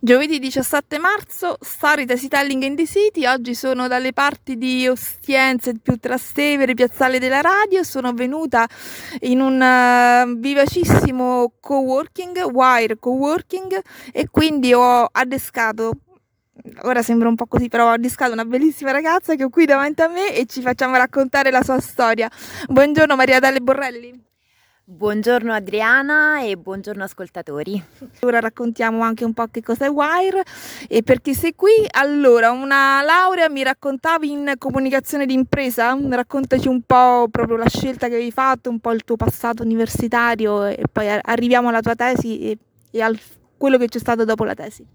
Giovedì 17 marzo, Story Telling in the City. Oggi sono dalle parti di Ostiense, più Trastevere, Piazzale della Radio. Sono venuta in un uh, vivacissimo coworking, Wire Coworking, e quindi ho adescato ora sembra un po' così, però ho adescato una bellissima ragazza che ho qui davanti a me e ci facciamo raccontare la sua storia. Buongiorno Maria Dalle Borrelli. Buongiorno Adriana e buongiorno ascoltatori. Ora raccontiamo anche un po' che cos'è Wire e perché sei qui. Allora, una laurea mi raccontavi in comunicazione d'impresa? Raccontaci un po' proprio la scelta che avevi fatto, un po' il tuo passato universitario e poi arriviamo alla tua tesi e, e a quello che c'è stato dopo la tesi.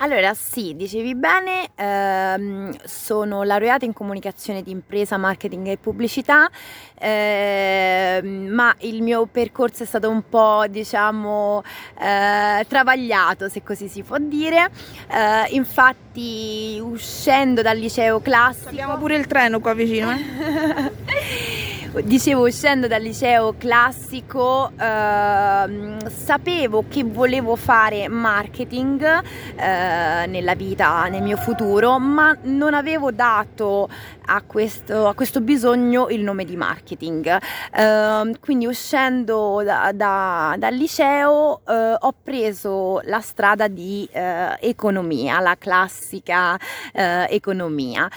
Allora, sì, dicevi bene, ehm, sono laureata in comunicazione di impresa, marketing e pubblicità, ehm, ma il mio percorso è stato un po', diciamo, eh, travagliato, se così si può dire. Eh, infatti, uscendo dal liceo classico... Abbiamo pure il treno qua vicino, eh? dicevo uscendo dal liceo classico eh, sapevo che volevo fare marketing eh, nella vita, nel mio futuro, ma non avevo dato a questo, a questo bisogno il nome di marketing. Eh, quindi uscendo da, da, dal liceo eh, ho preso la strada di eh, economia, la classica eh, economia.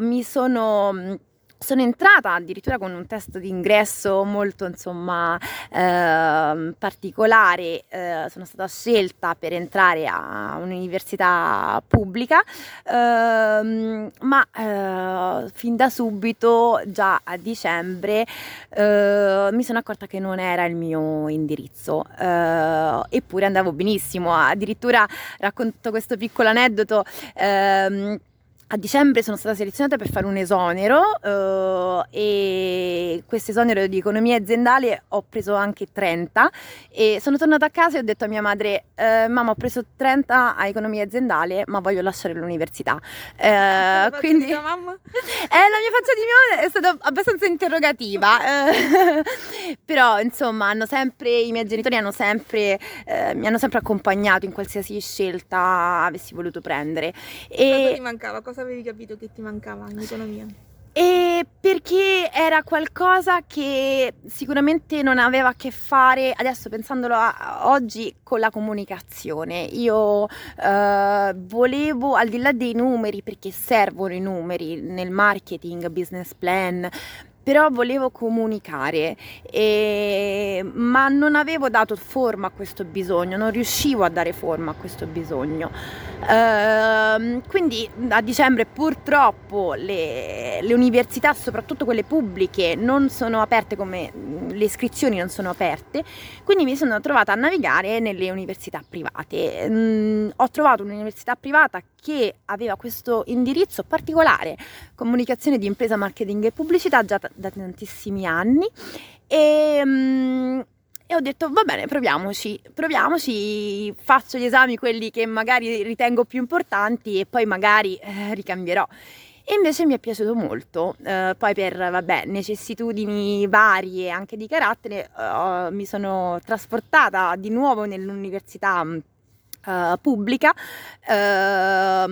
mi sono sono entrata addirittura con un test d'ingresso molto insomma eh, particolare, eh, sono stata scelta per entrare a un'università pubblica, eh, ma fin da subito, già a dicembre, eh, mi sono accorta che non era il mio indirizzo, eh, eppure andavo benissimo, addirittura racconto questo piccolo aneddoto. A dicembre sono stata selezionata per fare un esonero uh, e questo esonero di economia aziendale ho preso anche 30 e sono tornata a casa e ho detto a mia madre eh, mamma ho preso 30 a economia aziendale ma voglio lasciare l'università uh, quindi di mamma? Eh, la mia faccia di mia mamma è stata abbastanza interrogativa però insomma hanno sempre i miei genitori hanno sempre, eh, mi hanno sempre accompagnato in qualsiasi scelta avessi voluto prendere e cosa ti mancava? Cosa cosa avevi capito che ti mancava in economia? E perché era qualcosa che sicuramente non aveva a che fare, adesso pensandolo a, oggi, con la comunicazione. Io eh, volevo, al di là dei numeri, perché servono i numeri nel marketing, business plan, però volevo comunicare, e, ma non avevo dato forma a questo bisogno, non riuscivo a dare forma a questo bisogno. Uh, quindi a dicembre purtroppo le, le, università, soprattutto quelle pubbliche, non sono aperte come le iscrizioni non sono aperte, quindi mi sono trovata a navigare nelle università private. Mm, ho trovato un'università privata che aveva questo indirizzo particolare, comunicazione di impresa, marketing e pubblicità già t- da tantissimi anni e, um, e, ho detto va bene, proviamoci, proviamoci, faccio gli esami, quelli che magari ritengo più importanti e poi magari eh, ricambierò. E invece mi è piaciuto molto, eh, poi per vabbè, necessitudini varie anche di carattere eh, mi sono trasportata di nuovo nell'università Uh, pubblica uh,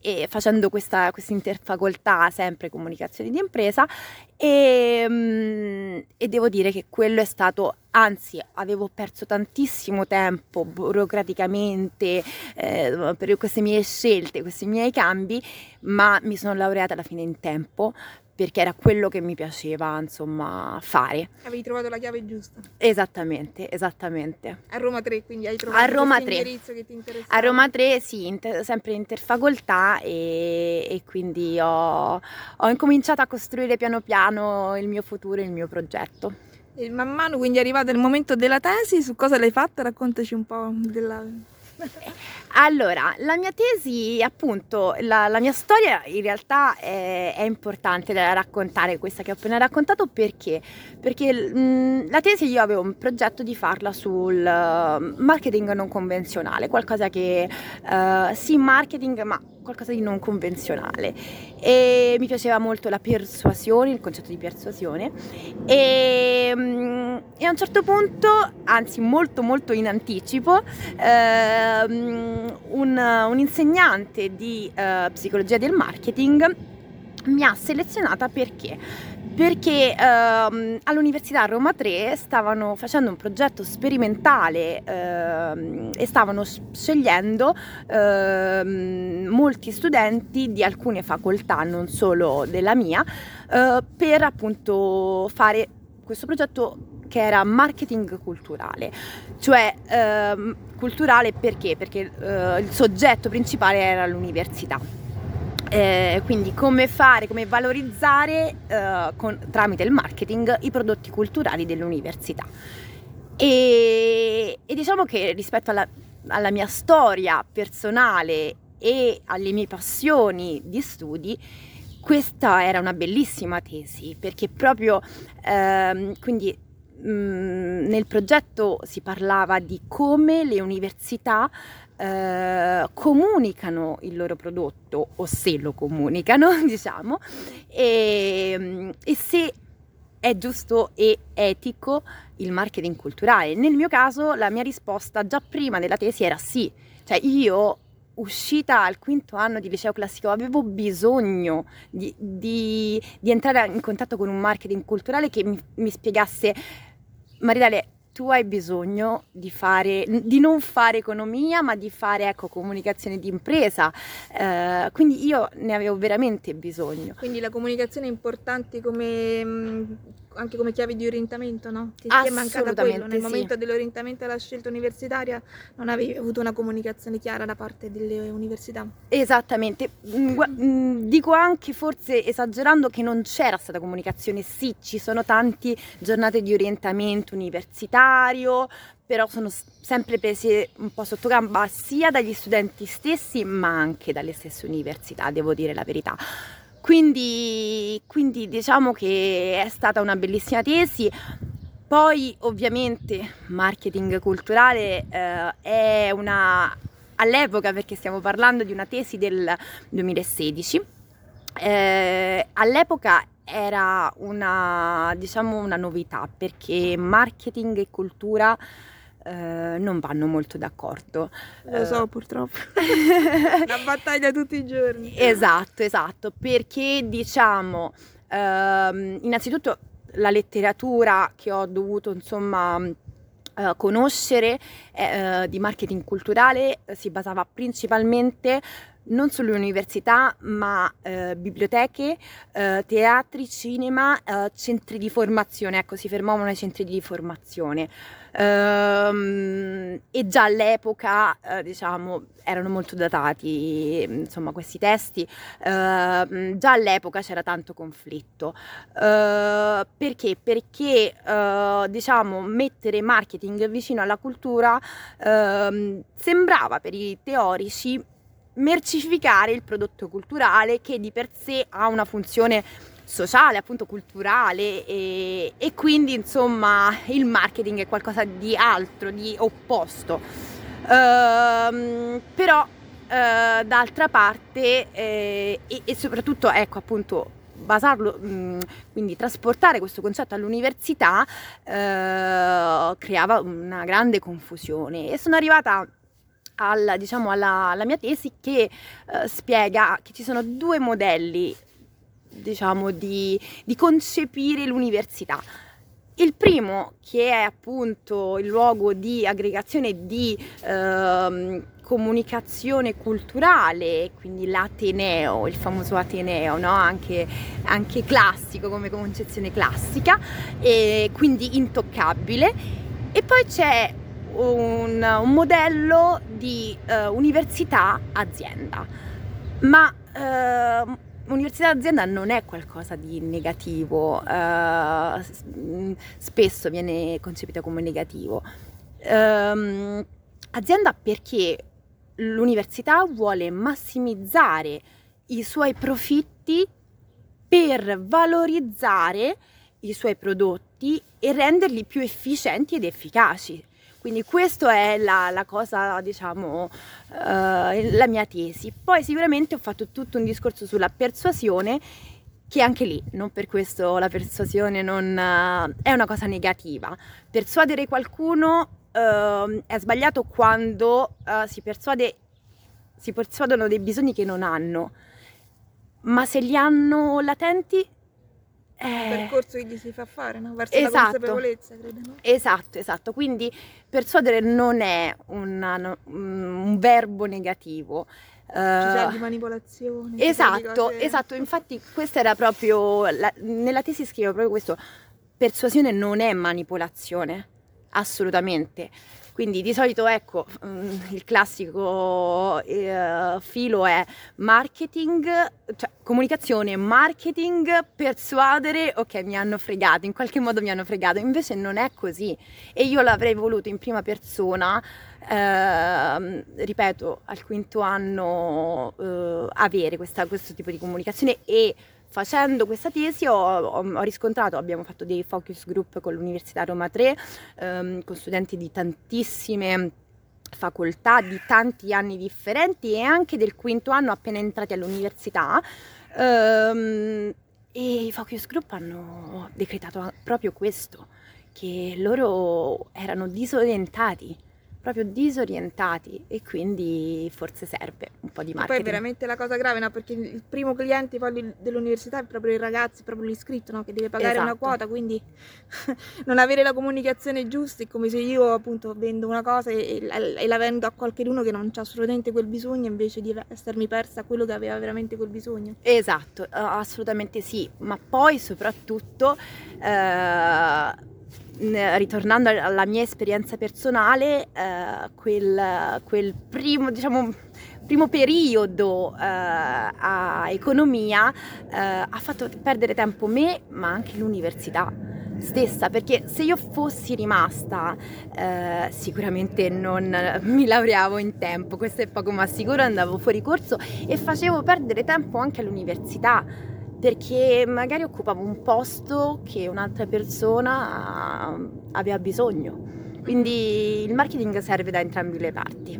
e facendo questa interfacoltà sempre comunicazione di impresa e, um, e, devo dire che quello è stato anzi avevo perso tantissimo tempo burocraticamente eh, per queste mie scelte questi miei cambi ma mi sono laureata alla fine in tempo perché era quello che mi piaceva, insomma, fare. Avevi trovato la chiave giusta. Esattamente, esattamente. A Roma 3, quindi hai trovato a Roma 3. che ti interessava? A Roma 3, sì, inter- sempre interfacoltà e, e quindi ho, ho incominciato a costruire piano piano il mio futuro e il mio progetto. E man mano, quindi è arrivato il momento della tesi, su cosa l'hai fatta? Raccontaci un po' della... Allora, la mia tesi, appunto, la, la mia storia in realtà è, è, importante da raccontare, questa che ho appena raccontato, perché? Perché mh, la tesi io avevo un progetto di farla sul uh, marketing non convenzionale, qualcosa che uh, sì marketing, ma qualcosa di non convenzionale e mi piaceva molto la persuasione, il concetto di persuasione e mh, e a un certo punto, anzi molto molto in anticipo, ehm, un, un, insegnante di uh, psicologia del marketing mi ha selezionata perché? Perché ehm, all'Università Roma 3 stavano facendo un progetto sperimentale ehm, e stavano scegliendo ehm, molti studenti di alcune facoltà, non solo della mia, eh, per appunto fare questo progetto che era marketing culturale, cioè ehm, culturale perché? Perché eh, il soggetto principale era l'università. Eh, quindi come fare, come valorizzare eh, con, tramite il marketing i prodotti culturali dell'università. E, e diciamo che rispetto alla, alla, mia storia personale e alle mie passioni di studi, questa era una bellissima tesi perché proprio ehm, quindi nel progetto si parlava di come le università eh, comunicano il loro prodotto o se lo comunicano, diciamo, e, e se è giusto e etico il marketing culturale. Nel mio caso la mia risposta già prima della tesi era sì, cioè io uscita al quinto anno di liceo classico avevo bisogno di, di, di entrare in contatto con un marketing culturale che mi, mi spiegasse Maridale tu hai bisogno di, fare, di non fare economia, ma di fare ecco, comunicazione di impresa. Eh, quindi io ne avevo veramente bisogno. Quindi la comunicazione è importante come, mm, anche come chiave di orientamento, no? Ti, ti è mancata quello. Nel sì. momento dell'orientamento alla scelta universitaria non avevi avuto una comunicazione chiara da parte delle università. Esattamente. Mm, mm, dico anche, forse esagerando, che non c'era stata comunicazione. Sì, ci sono tante giornate di orientamento universitario però sono sempre prese un po' sotto gamba sia dagli studenti stessi ma anche dalle stesse università, devo dire la verità. Quindi, quindi diciamo che è stata una bellissima tesi. Poi ovviamente marketing culturale eh, è una all'epoca perché stiamo parlando di una tesi del 2016. Eh, all'epoca era una, diciamo, una novità perché marketing e cultura eh, non vanno molto d'accordo. Lo so, uh, purtroppo. Una battaglia tutti i giorni. Esatto, esatto, perché diciamo, ehm, innanzitutto la letteratura che ho dovuto, insomma, Uh, conoscere uh, di marketing culturale si basava principalmente non sulle università, ma eh, biblioteche, eh, teatri, cinema, eh, centri di formazione, ecco, si fermavano ai centri di formazione. Ehm, e già all'epoca, eh, diciamo, erano molto datati, insomma, questi testi. Ehm, già all'epoca c'era tanto conflitto. Ehm, perché? Perché, eh, diciamo, mettere marketing vicino alla cultura ehm, sembrava per i teorici mercificare il prodotto culturale che di per sé ha una funzione sociale, appunto culturale e, e quindi insomma il marketing è qualcosa di altro, di opposto. Ehm, però eh, d'altra parte eh, e, e, soprattutto ecco appunto basarlo, mh, quindi trasportare questo concetto all'università eh, creava una grande confusione e sono arrivata alla, diciamo, alla, alla mia tesi che eh, spiega che ci sono due modelli diciamo, di, di concepire l'università. Il primo, che è appunto il luogo di aggregazione di eh, comunicazione culturale, quindi l'Ateneo, il famoso Ateneo, no? anche, anche, classico come concezione classica, e quindi intoccabile. E poi c'è un, un modello di uh, università-azienda, ma uh, università-azienda non è qualcosa di negativo, uh, spesso viene concepita come negativo. Um, azienda perché l'università vuole massimizzare i suoi profitti per valorizzare i suoi prodotti e renderli più efficienti ed efficaci. Quindi questa è la, la, cosa, diciamo, uh, la mia tesi. Poi sicuramente ho fatto tutto un discorso sulla persuasione che anche lì, non per questo la persuasione non, uh, è una cosa negativa. Persuadere qualcuno uh, è sbagliato quando uh, si, persuade, si persuadono dei bisogni che non hanno, ma se li hanno latenti eh, percorso che gli si fa fare, no? Verso esatto, la consapevolezza, credo, no? Esatto, esatto. Quindi persuadere non è una, un verbo negativo. Ci uh, di manipolazione. Esatto, esatto. Infatti questa era proprio, la, nella tesi scrivo proprio questo, persuasione non è manipolazione, assolutamente. Quindi di solito ecco mm, il classico eh, filo è marketing, cioè comunicazione, marketing, persuadere, ok mi hanno fregato, in qualche modo mi hanno fregato, invece non è così e io l'avrei voluto in prima persona. Eh, ripeto, al quinto anno eh, avere questa, questo tipo di comunicazione e facendo questa tesi ho, ho, ho, riscontrato, abbiamo fatto dei focus group con l'Università Roma 3, ehm, con studenti di tantissime facoltà, di tanti anni differenti e anche del quinto anno appena entrati all'università. Ehm, e i focus group hanno decretato proprio questo, che loro erano disorientati proprio disorientati e quindi forse serve un po' di marketing. E poi è veramente la cosa grave, no? Perché il primo cliente dell'università è proprio il ragazzo, è proprio l'iscritto, no? Che deve pagare esatto. una quota, quindi non avere la comunicazione giusta è come se io appunto vendo una cosa e, e la vendo a qualcuno che non ha assolutamente quel bisogno invece di essermi persa quello che aveva veramente quel bisogno. Esatto, assolutamente sì, ma poi soprattutto... Eh, ritornando alla mia esperienza personale, eh, quel, quel, primo, diciamo, primo periodo eh, a economia eh, ha fatto perdere tempo me, ma anche l'università stessa, perché se io fossi rimasta eh, sicuramente non mi laureavo in tempo, questo è poco ma sicuro, andavo fuori corso e facevo perdere tempo anche all'università perché magari occupavo un posto che un'altra persona ah, aveva bisogno. Quindi il marketing serve da entrambe le parti.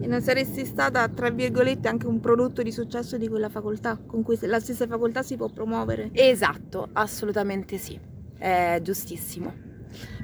E non saresti stata, tra virgolette, anche un prodotto di successo di quella facoltà, con cui la stessa facoltà si può promuovere? Esatto, assolutamente sì, è giustissimo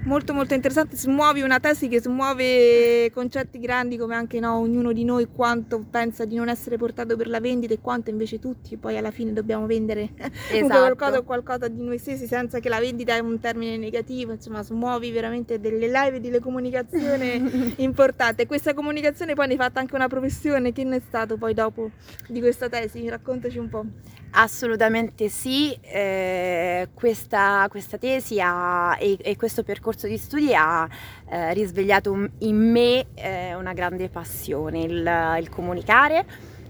molto molto interessante, smuovi una tesi che smuove concetti grandi come anche no, ognuno di noi quanto pensa di non essere portato per la vendita e quanto invece tutti poi alla fine dobbiamo vendere esatto. qualcosa o qualcosa di noi stessi senza che la vendita è un termine negativo, insomma smuovi veramente delle live di comunicazione importante. Questa comunicazione poi ne hai fatta anche una professione, che ne è stato poi dopo di questa tesi? Raccontaci un po'. Assolutamente sì, eh, questa, questa, tesi ha, e, e, questo percorso di studi ha eh, risvegliato in me eh, una grande passione, il, il comunicare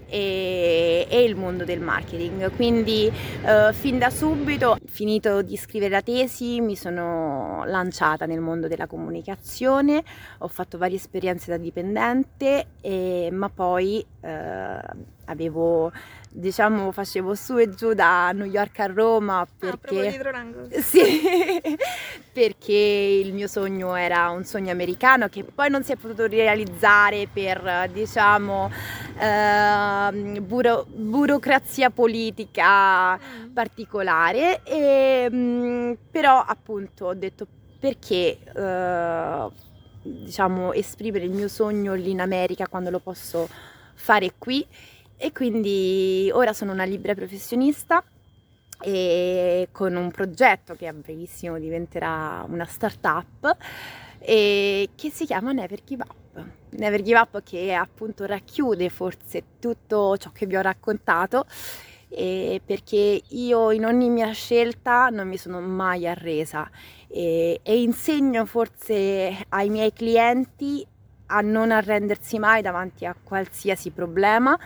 e, e, il mondo del marketing. Quindi eh, fin da subito, finito di scrivere la tesi, mi sono lanciata nel mondo della comunicazione, ho fatto varie esperienze da dipendente, e, ma poi eh, avevo diciamo facevo su e giù da New York a Roma ah, perché, ah, sì, perché il mio sogno era un sogno americano che poi non si è potuto realizzare per diciamo eh, buro- burocrazia politica mm. particolare. E, mh, mm, però appunto ho detto perché eh, diciamo esprimere il mio sogno lì in America quando lo posso fare qui e quindi ora sono una libera professionista e con un progetto che a brevissimo diventerà una startup e che si chiama Never Give Up. Never Give Up che appunto racchiude forse tutto ciò che vi ho raccontato perché io in ogni mia scelta non mi sono mai arresa e, e insegno forse ai miei clienti a non arrendersi mai davanti a qualsiasi problema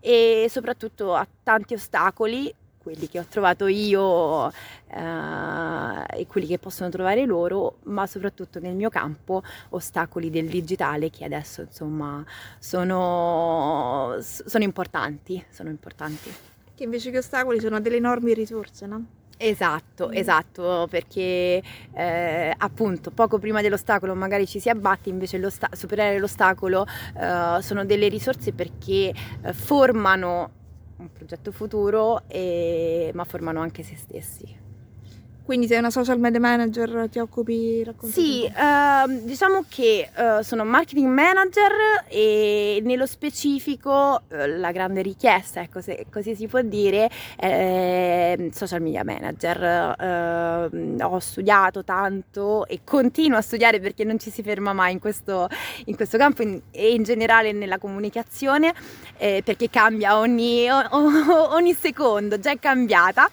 e soprattutto a tanti ostacoli, quelli che ho trovato io eh, e quelli che possono trovare loro, ma soprattutto nel mio campo ostacoli del digitale che adesso insomma sono, sono importanti, sono importanti. Che invece che ostacoli sono delle enormi risorse, no? Esatto, mm. esatto, perché eh, appunto poco prima dell'ostacolo magari ci si abbatte, invece superare l'ostacolo eh, sono delle risorse perché eh, formano un progetto futuro, e, ma formano anche se stessi. Quindi sei una social media manager, ti occupi racconti? Sì, uh, diciamo che uh, sono marketing manager e nello specifico uh, la grande richiesta, ecco se così si può dire, è social media manager. Ehm, ho studiato tanto e continuo a studiare perché non ci si ferma mai in questo, in questo campo in, e in generale nella comunicazione eh, perché cambia ogni, ogni, secondo, già è cambiata.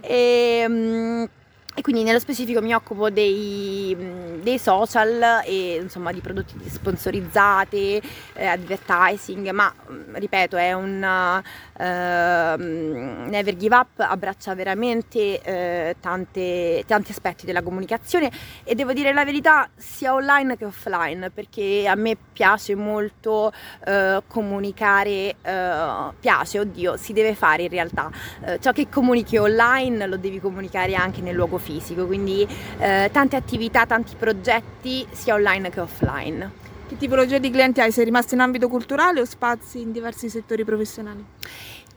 E, um, e quindi nello specifico mi occupo dei, dei social e insomma di prodotti sponsorizzati, eh, advertising, ma ripeto è un uh, Never Give Up abbraccia veramente uh, tante, tanti aspetti della comunicazione e devo dire la verità sia online che offline perché a me piace molto uh, comunicare, piace, oddio, si deve fare in realtà, ciò che comunichi online lo devi comunicare anche nel luogo fisico, quindi eh, tante attività, tanti progetti sia online che offline. Che tipologia di clienti hai? Sei rimasto in ambito culturale o spazi in diversi settori professionali?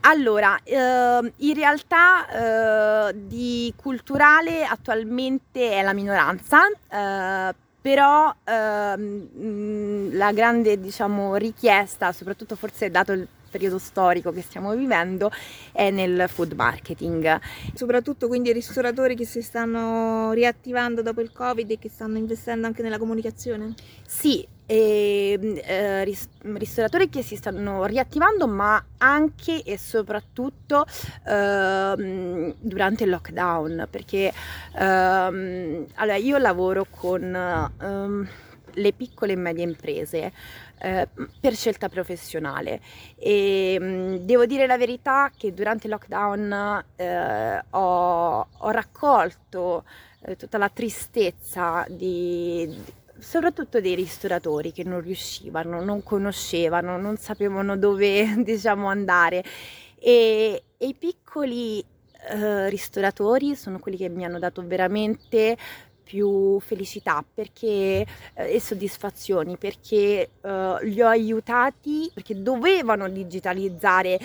Allora, eh, in realtà eh, di culturale attualmente è la minoranza, eh, però ehm, la grande diciamo, richiesta, soprattutto forse dato il periodo storico che stiamo vivendo è nel food marketing. Soprattutto quindi i ristoratori che si stanno riattivando dopo il Covid e che stanno investendo anche nella comunicazione? Sì, e, eh, ristoratori che si stanno riattivando ma anche e soprattutto eh, durante il lockdown perché ehm, allora io lavoro con ehm, le piccole e medie imprese eh, per scelta professionale. E devo dire la verità che durante il lockdown eh, ho, ho, raccolto eh, tutta la tristezza di, di soprattutto dei ristoratori che non riuscivano, non conoscevano, non sapevano dove diciamo andare. E, e i piccoli eh, ristoratori sono quelli che mi hanno dato veramente più felicità perché, eh, e soddisfazioni perché eh, li ho aiutati perché dovevano digitalizzare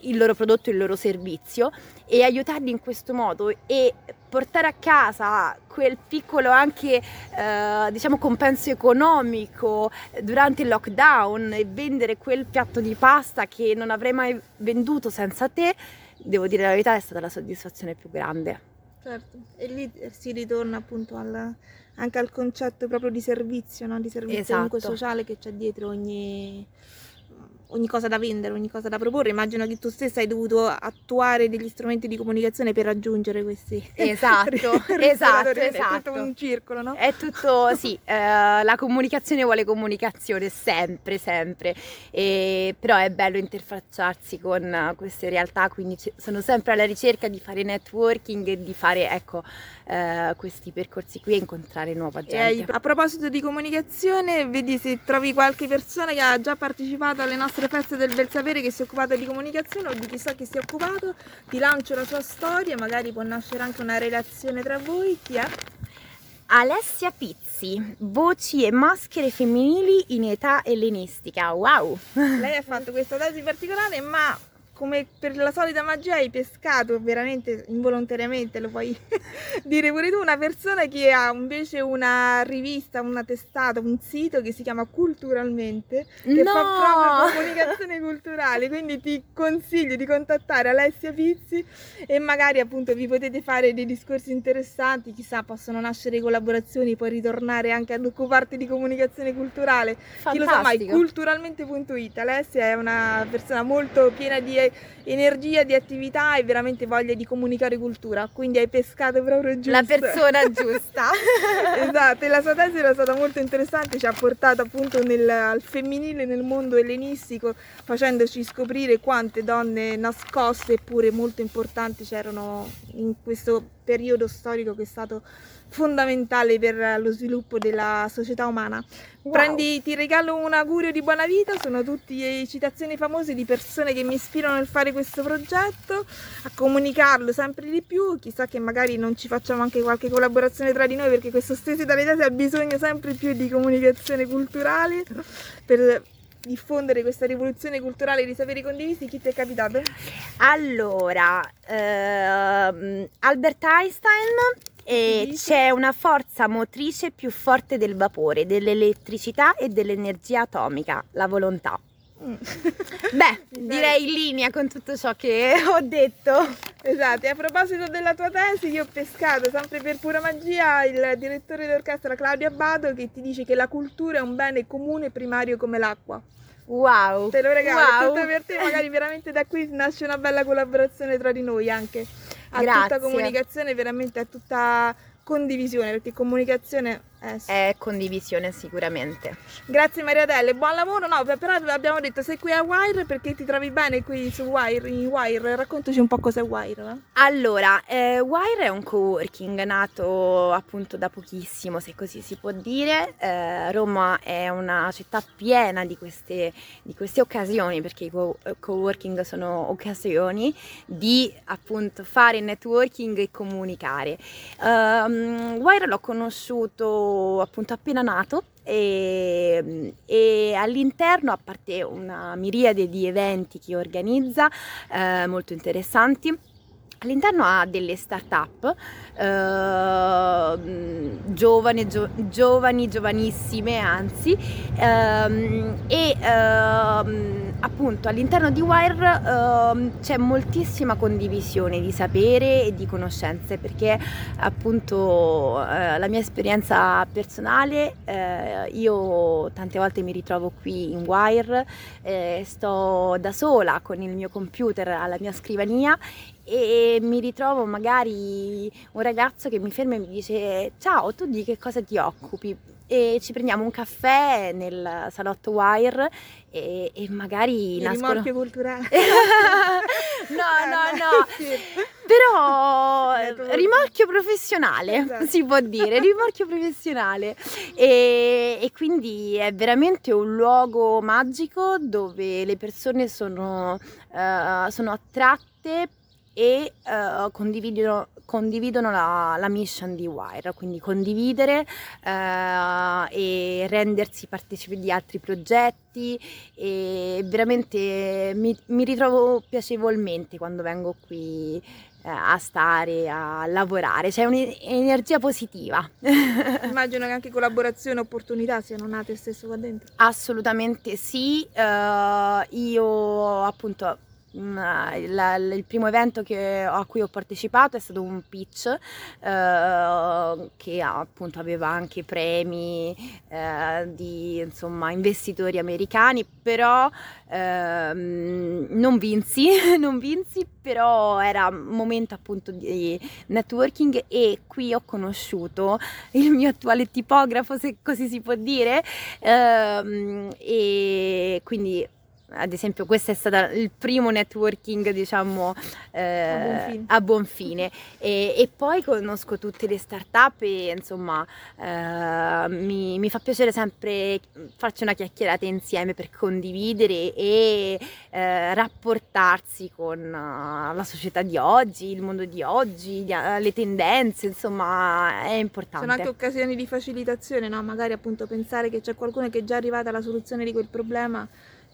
il loro prodotto, il loro servizio e aiutarli in questo modo e portare a casa quel piccolo anche eh, diciamo compenso economico durante il lockdown e vendere quel piatto di pasta che non avrei mai venduto senza te, devo dire la verità è stata la soddisfazione più grande. Certo, e lì si ritorna appunto al, anche al concetto proprio di servizio, no? di servizio esatto. comunque sociale che c'è dietro ogni, ogni cosa da vendere, ogni cosa da proporre. Immagino che tu stessa hai dovuto attuare degli strumenti di comunicazione per raggiungere questi. Esatto, esatto, esatto. È tutto un esatto. circolo, no? È tutto, sì, eh, la comunicazione vuole comunicazione sempre, sempre. E, però è bello interfacciarsi con queste realtà, quindi sono sempre alla ricerca di fare networking e di fare, ecco, eh, questi percorsi qui e incontrare nuova gente. a proposito di comunicazione, vedi se trovi qualche persona che ha già partecipato alle nostre feste del bel sapere che si è occupata di comunicazione o di chissà che si è occupato, ti lancio la sua storia, magari può nascere anche una relazione tra voi. Chi è? Alessia Pizzi, voci e maschere femminili in età ellenistica. Wow! Lei ha fatto questa tesi particolare, ma come per la solita magia hai pescato veramente involontariamente, lo puoi dire pure tu, una persona che ha invece una rivista, una testata, un sito che si chiama Culturalmente, che no! fa proprio comunicazione culturale, quindi ti consiglio di contattare Alessia Pizzi e magari appunto vi potete fare dei discorsi interessanti, chissà possono nascere collaborazioni, puoi ritornare anche ad occuparti di comunicazione culturale, Fantastico. chi lo sa mai, culturalmente.it, Alessia è una persona molto piena di energia di attività e veramente voglia di comunicare cultura, quindi hai pescato proprio giusto. La persona giusta. esatto, e la sua tesi era stata molto interessante, ci ha portato appunto nel, al femminile nel mondo ellenistico, facendoci scoprire quante donne nascoste eppure molto importanti c'erano in questo periodo storico che è stato fondamentale per lo sviluppo della società umana. Wow. Prendi, ti regalo un augurio di buona vita, sono tutte citazioni famose di persone che mi ispirano nel fare questo progetto, a comunicarlo sempre di più, chissà che magari non ci facciamo anche qualche collaborazione tra di noi perché questo dalle Tesi ha bisogno sempre più di comunicazione culturale per diffondere questa rivoluzione culturale di saperi condivisi, chi ti è capitato? Allora, ehm, Albert Einstein e c'è una forza motrice più forte del vapore, dell'elettricità e dell'energia atomica, la volontà. Mm. Beh, direi in linea con tutto ciò che ho detto. Esatto, e a proposito della tua tesi, io ho pescato sempre per pura magia il direttore d'orchestra Claudio Abbado che ti dice che la cultura è un bene comune primario come l'acqua. Wow! Te lo regalo, wow. tutto per te, magari veramente da qui nasce una bella collaborazione tra di noi anche. A Grazie. tutta comunicazione, veramente a tutta condivisione, perché comunicazione eh, sì. È condivisione sicuramente. Grazie Mariadelle, buon lavoro. No, però abbiamo detto sei qui a Wire perché ti trovi bene qui su Wire, in Wire. Raccontaci un po' cos'è Wire. Allora, eh, Wire è un co-working nato appunto da pochissimo, se così si può dire. Eh, Roma è una città piena di queste, di queste occasioni, perché i co- co-working sono occasioni di appunto fare networking e comunicare. Um, Wire l'ho conosciuto appunto appena nato e, e, all'interno, a parte una miriade di eventi che organizza, eh, molto interessanti, All'interno ha delle start-up eh, giovani, gio, giovani, giovanissime anzi, ehm, e ehm, appunto all'interno di Wire ehm, c'è moltissima condivisione di sapere e di conoscenze perché appunto eh, la mia esperienza personale, eh, io tante volte mi ritrovo qui in Wire, eh, sto da sola con il mio computer alla mia scrivania e mi ritrovo magari un ragazzo che mi ferma e mi dice ciao tu di che cosa ti occupi? E ci prendiamo un caffè nel salotto Wire e, e magari il nascono... rimorchio culturale no no no però rimorchio professionale esatto. si può dire rimorchio professionale. E, e, quindi è veramente un luogo magico dove le persone sono, uh, sono attratte e uh, condividono, condividono la, la, mission di Wire, quindi condividere uh, e rendersi partecipi di altri progetti e veramente mi, mi ritrovo piacevolmente quando vengo qui uh, a stare, a lavorare, c'è un'energia positiva. Immagino che anche collaborazione e opportunità siano nate stesso qua dentro. Assolutamente sì, io appunto la, il primo evento che, a cui ho partecipato è stato un pitch eh, che appunto aveva anche premi eh, di insomma, investitori americani, però eh, non vinsi, non vinsi, però era un momento appunto di networking e qui ho conosciuto il mio attuale tipografo, se così si può dire, ehm, e quindi ad esempio questo è stato il primo networking diciamo eh, a buon fine. E, e, poi conosco tutte le start-up e insomma eh, mi, mi, fa piacere sempre farci una chiacchierata insieme per condividere e eh, rapportarsi con uh, la società di oggi, il mondo di oggi, le tendenze, insomma è importante. Sono anche occasioni di facilitazione, no? magari appunto pensare che c'è qualcuno che è già arrivato alla soluzione di quel problema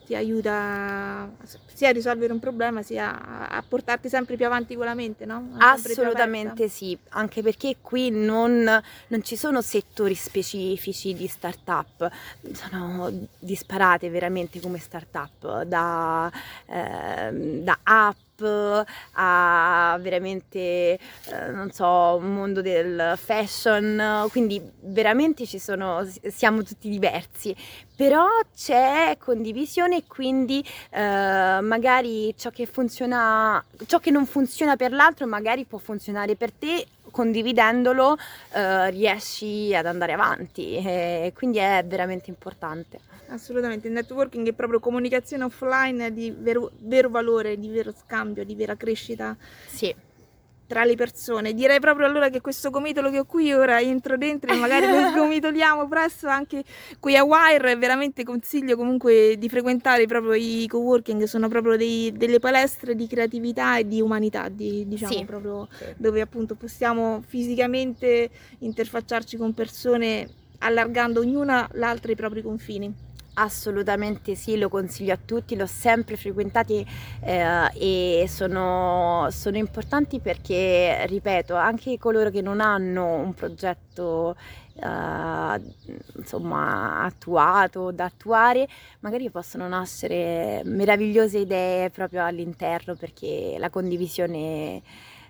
ti aiuta sia a risolvere un problema sia a portarti sempre più avanti con la mente, no? Assolutamente sì, anche perché qui non, non, ci sono settori specifici di start-up, sono disparate veramente come start-up, da, eh, da app a veramente, eh, non so, mondo del fashion, quindi veramente ci sono, siamo tutti diversi, però c'è condivisione e quindi eh, magari ciò che funziona, ciò che non funziona per l'altro magari può funzionare per te. Condividendolo eh, riesci ad andare avanti. E quindi è veramente importante. Assolutamente, il networking è proprio comunicazione offline di vero, vero valore, di vero scambio, di vera crescita. Sì tra le persone. Direi proprio allora che questo gomitolo che ho qui ora entro dentro e magari lo sgomitoliamo presto anche qui a Wire. Veramente consiglio comunque di frequentare proprio i co-working, sono proprio dei, delle palestre di creatività e di umanità, di, diciamo sì. proprio sì. dove appunto possiamo fisicamente interfacciarci con persone allargando ognuna l'altra i propri confini. Assolutamente sì, lo consiglio a tutti, l'ho sempre frequentati eh, e sono, sono importanti perché, ripeto, anche coloro che non hanno un progetto eh, insomma attuato da attuare magari possono nascere meravigliose idee proprio all'interno perché la condivisione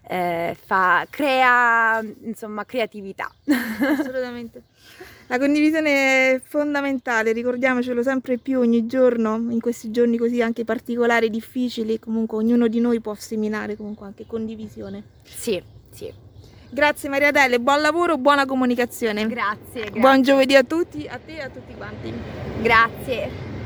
eh, fa, crea insomma creatività. Assolutamente la condivisione è fondamentale, ricordiamocelo sempre più ogni giorno, in questi giorni così anche particolari, difficili, comunque ognuno di noi può seminare comunque anche condivisione. Sì, sì. Grazie Maria Delle, buon lavoro, buona comunicazione. Grazie, grazie. Buon giovedì a tutti, a te e a tutti quanti. Grazie.